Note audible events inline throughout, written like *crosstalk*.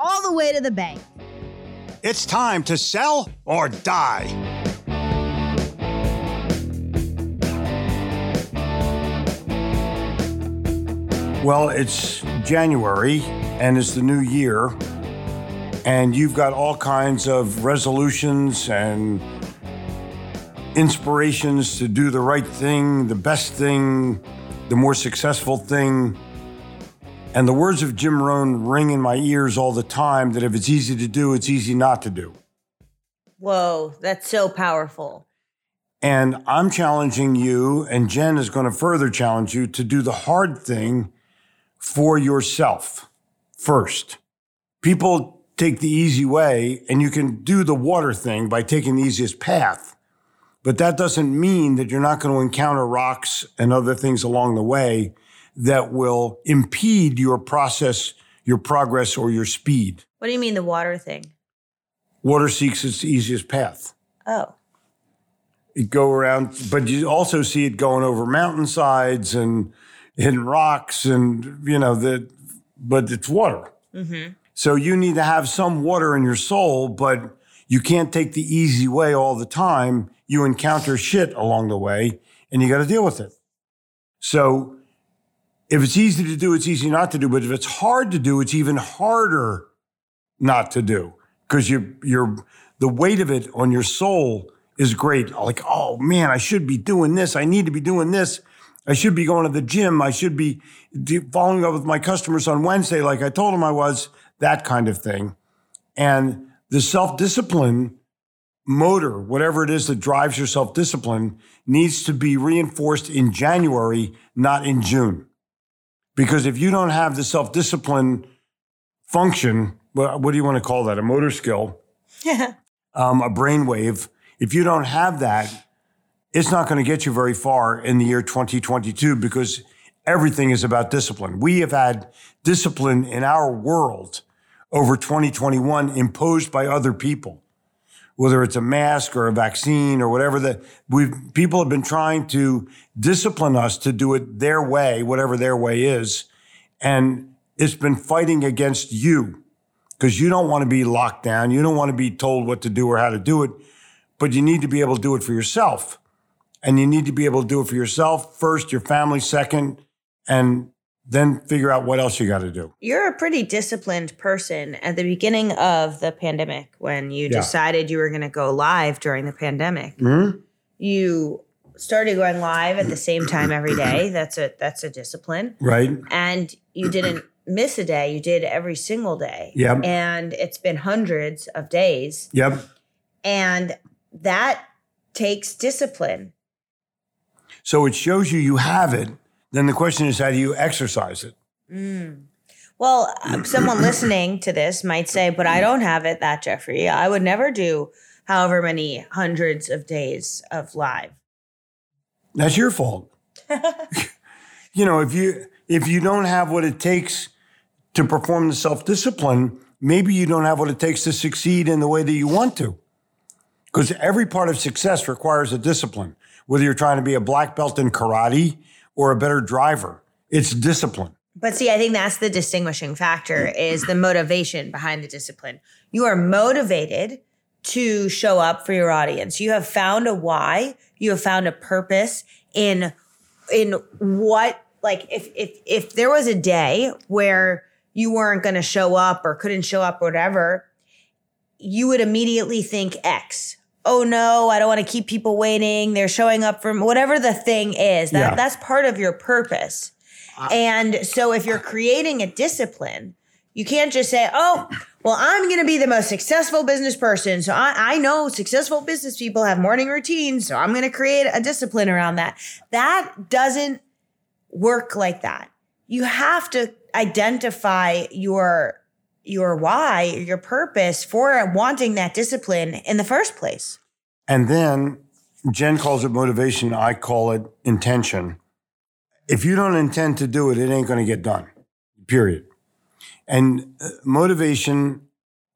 all the way to the bank. It's time to sell or die. Well, it's January and it's the new year, and you've got all kinds of resolutions and inspirations to do the right thing, the best thing, the more successful thing. And the words of Jim Rohn ring in my ears all the time that if it's easy to do, it's easy not to do. Whoa, that's so powerful. And I'm challenging you, and Jen is going to further challenge you to do the hard thing for yourself first. People take the easy way, and you can do the water thing by taking the easiest path. But that doesn't mean that you're not going to encounter rocks and other things along the way that will impede your process, your progress, or your speed. What do you mean the water thing? Water seeks its easiest path. Oh. It go around, but you also see it going over mountainsides and hitting rocks, and you know that. But it's water, Mm-hmm. so you need to have some water in your soul. But you can't take the easy way all the time. You encounter shit along the way, and you got to deal with it. So if it's easy to do, it's easy not to do. But if it's hard to do, it's even harder not to do because you you're the weight of it on your soul is great. Like, oh man, I should be doing this. I need to be doing this. I should be going to the gym. I should be following up with my customers on Wednesday, like I told them I was. That kind of thing, and the self discipline motor, whatever it is that drives your self discipline, needs to be reinforced in January, not in June. Because if you don't have the self discipline function, what, what do you want to call that? A motor skill, um, a brainwave. If you don't have that, it's not going to get you very far in the year 2022 because everything is about discipline. We have had discipline in our world over 2021 imposed by other people whether it's a mask or a vaccine or whatever that we've people have been trying to discipline us to do it their way, whatever their way is. And it's been fighting against you because you don't want to be locked down. You don't want to be told what to do or how to do it, but you need to be able to do it for yourself. And you need to be able to do it for yourself first, your family second, and then figure out what else you got to do. You're a pretty disciplined person at the beginning of the pandemic when you Yeah. decided you were going to go live during the pandemic. Mhm. You started going live at the same time every day. *clears throat* That's a that's a discipline. Right? And you *clears throat* didn't miss a day. You did every single day. Yep. And it's been hundreds of days. Yep. And that takes discipline. So it shows you you have it. Then the question is, how do you exercise it? Mm. Well, uh, someone *clears throat* listening to this might say, but I don't have it that, Jeffrey. I would never do however many hundreds of days of live. That's your fault. *laughs* you know, if you if you don't have what it takes to perform the self discipline, maybe you don't have what it takes to succeed in the way that you want to. Because every part of success requires a discipline, whether you're trying to be a black belt in karate or a better driver, it's discipline. But see, I think that's the distinguishing factor is the motivation behind the discipline. You are motivated to show up for your audience. You have found a why, you have found a purpose in in what like if if if there was a day where you weren't going to show up or couldn't show up or whatever, you would immediately think X. Oh no, I don't want to keep people waiting. They're showing up from whatever the thing is. That Yeah. that's part of your purpose. and so if you're creating a discipline, you can't just say, "Oh, well, I'm going to be the most successful business person. So I, I know successful business people have morning routines. So I'm going to create a discipline around that." That doesn't work like that. You have to identify your your why, your purpose for wanting that discipline in the first place. And then Jen calls it motivation. I call it intention. If you don't intend to do it, it ain't going to get done, period. And uh, motivation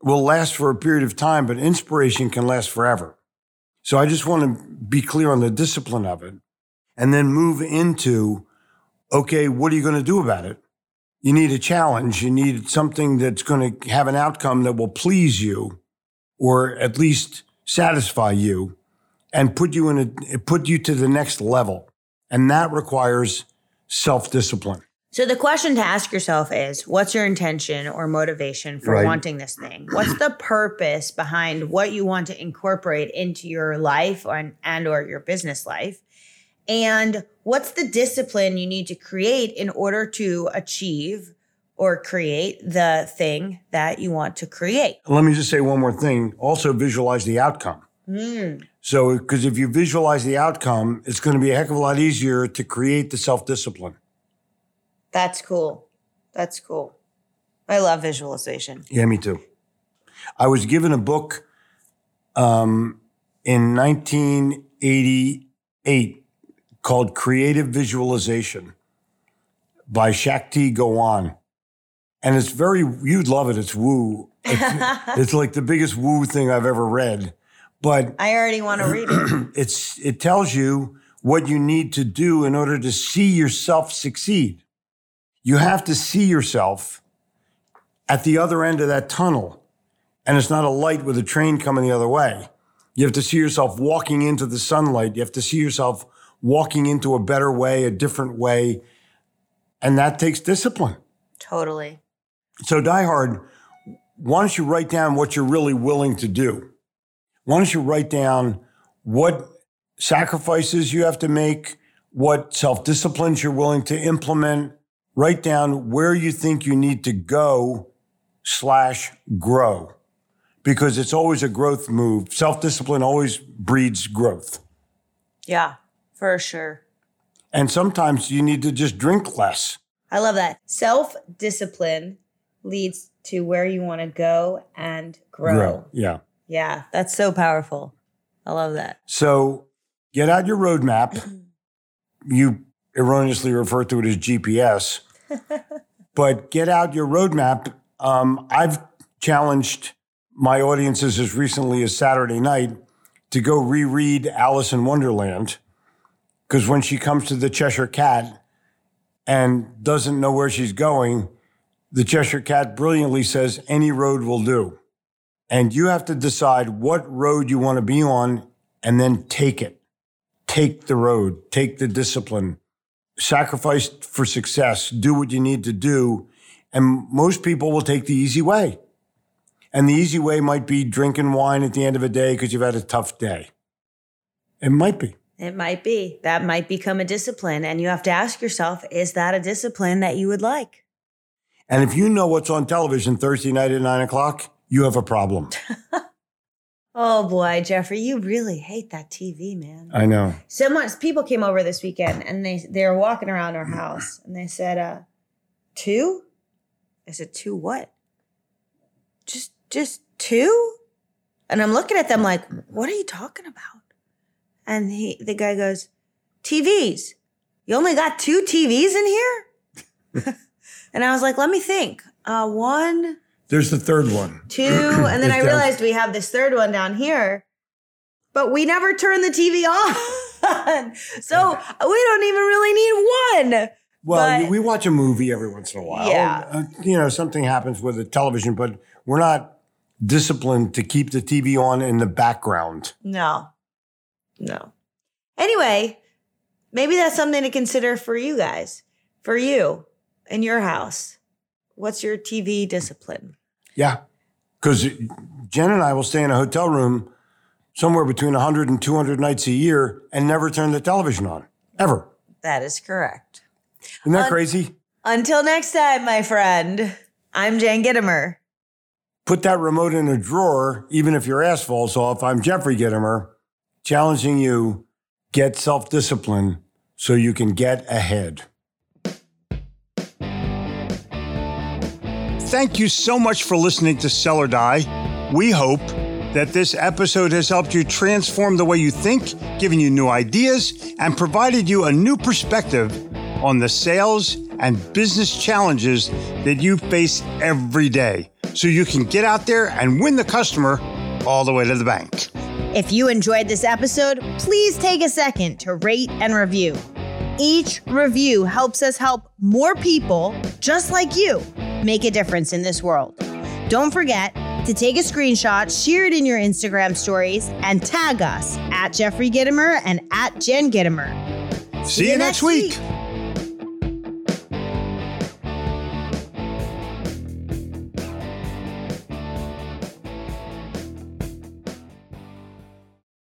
will last for a period of time, but inspiration can last forever. So I just want to be clear on the discipline of it and then move into okay, what are you going to do about it? You need a challenge. You need something that's going to have an outcome that will please you or at least satisfy you and put you in a put you to the next level. And that requires self-discipline. So the question to ask yourself is what's your intention or motivation for Right. wanting this thing? What's the purpose behind what you want to incorporate into your life or, and or your business life? And what's the discipline you need to create in order to achieve or create the thing that you want to create? Let me just say one more thing. Also visualize the outcome. So because if you visualize the outcome, it's going to be a heck of a lot easier to create the self-discipline. That's cool. That's cool. I love visualization. Yeah, me too. I was given a book um, in 1988 called Creative Visualization by Shakti Gawain. And it's very, you'd love it. It's woo. It's, *laughs* it's like the biggest woo thing I've ever read. But I already want to read it. *clears throat* it's, it tells you what you need to do in order to see yourself succeed. You have to see yourself at the other end of that tunnel. And it's not a light with a train coming the other way. You have to see yourself walking into the sunlight. You have to see yourself walking into a better way, a different way. And that takes discipline. Totally. So, Die Hard, why don't you write down what you're really willing to do? Why don't you write down what sacrifices you have to make, what self disciplines you're willing to implement? Write down where you think you need to go slash grow because it's always a growth move. Self discipline always breeds growth. Yeah, for sure. And sometimes you need to just drink less. I love that. Self discipline leads to where you want to go and grow. Yeah. Yeah, that's so powerful. I love that. So get out your roadmap. *clears throat* You erroneously refer to it as GPS, *laughs* but get out your roadmap. Um, I've challenged my audiences as recently as Saturday night to go reread Alice in Wonderland because when she comes to the Cheshire Cat and doesn't know where she's going, the Cheshire Cat brilliantly says, Any road will do. And you have to decide what road you want to be on and then take it. Take the road, take the discipline, sacrifice for success, do what you need to do. And most people will take the easy way. And the easy way might be drinking wine at the end of a day because you've had a tough day. It might be. It might be. That might become a discipline. And you have to ask yourself is that a discipline that you would like? And if you know what's on television Thursday night at nine o'clock, you have a problem. *laughs* Oh boy, Jeffrey, you really hate that TV, man. I know. so much people came over this weekend and they they were walking around our *clears throat* house and they said, uh, two? I said, two what? Just just two? And I'm looking at them like, what are you talking about? And he the guy goes, TVs. You only got two TVs in here? *laughs* and I was like, let me think. Uh one, There's the third one. two, *clears throat* and then I down- realized we have this third one down here. but we never turn the TV on. *laughs* so *laughs* we don't even really need one. Well, But- we watch a movie every once in a while. Yeah. Uh, you know, something happens with the television, but we're not disciplined to keep the TV on in the background. No. No. Anyway, maybe that's something to consider for you guys, for you in your house. What's your TV discipline? Yeah. Because Jen and I will stay in a hotel room somewhere between 100 and 200 nights a year and never turn the television on, ever. That is correct. Isn't that Un- crazy? Until next time, my friend, I'm Jan Gitomer. Put that remote in a drawer, even if your ass falls off. I'm Jeffrey Gitomer, challenging you get self discipline so you can get ahead. Thank you so much for listening to Sell or Die. We hope that this episode has helped you transform the way you think, given you new ideas, and provided you a new perspective on the sales and business challenges that you face every day so you can get out there and win the customer all the way to the bank. If you enjoyed this episode, please take a second to rate and review. Each review helps us help more people just like you make a difference in this world. Don't forget to take a screenshot, share it in your Instagram stories, and tag us at Jeffrey Gitomer and at Jen Gitomer. See, you next week.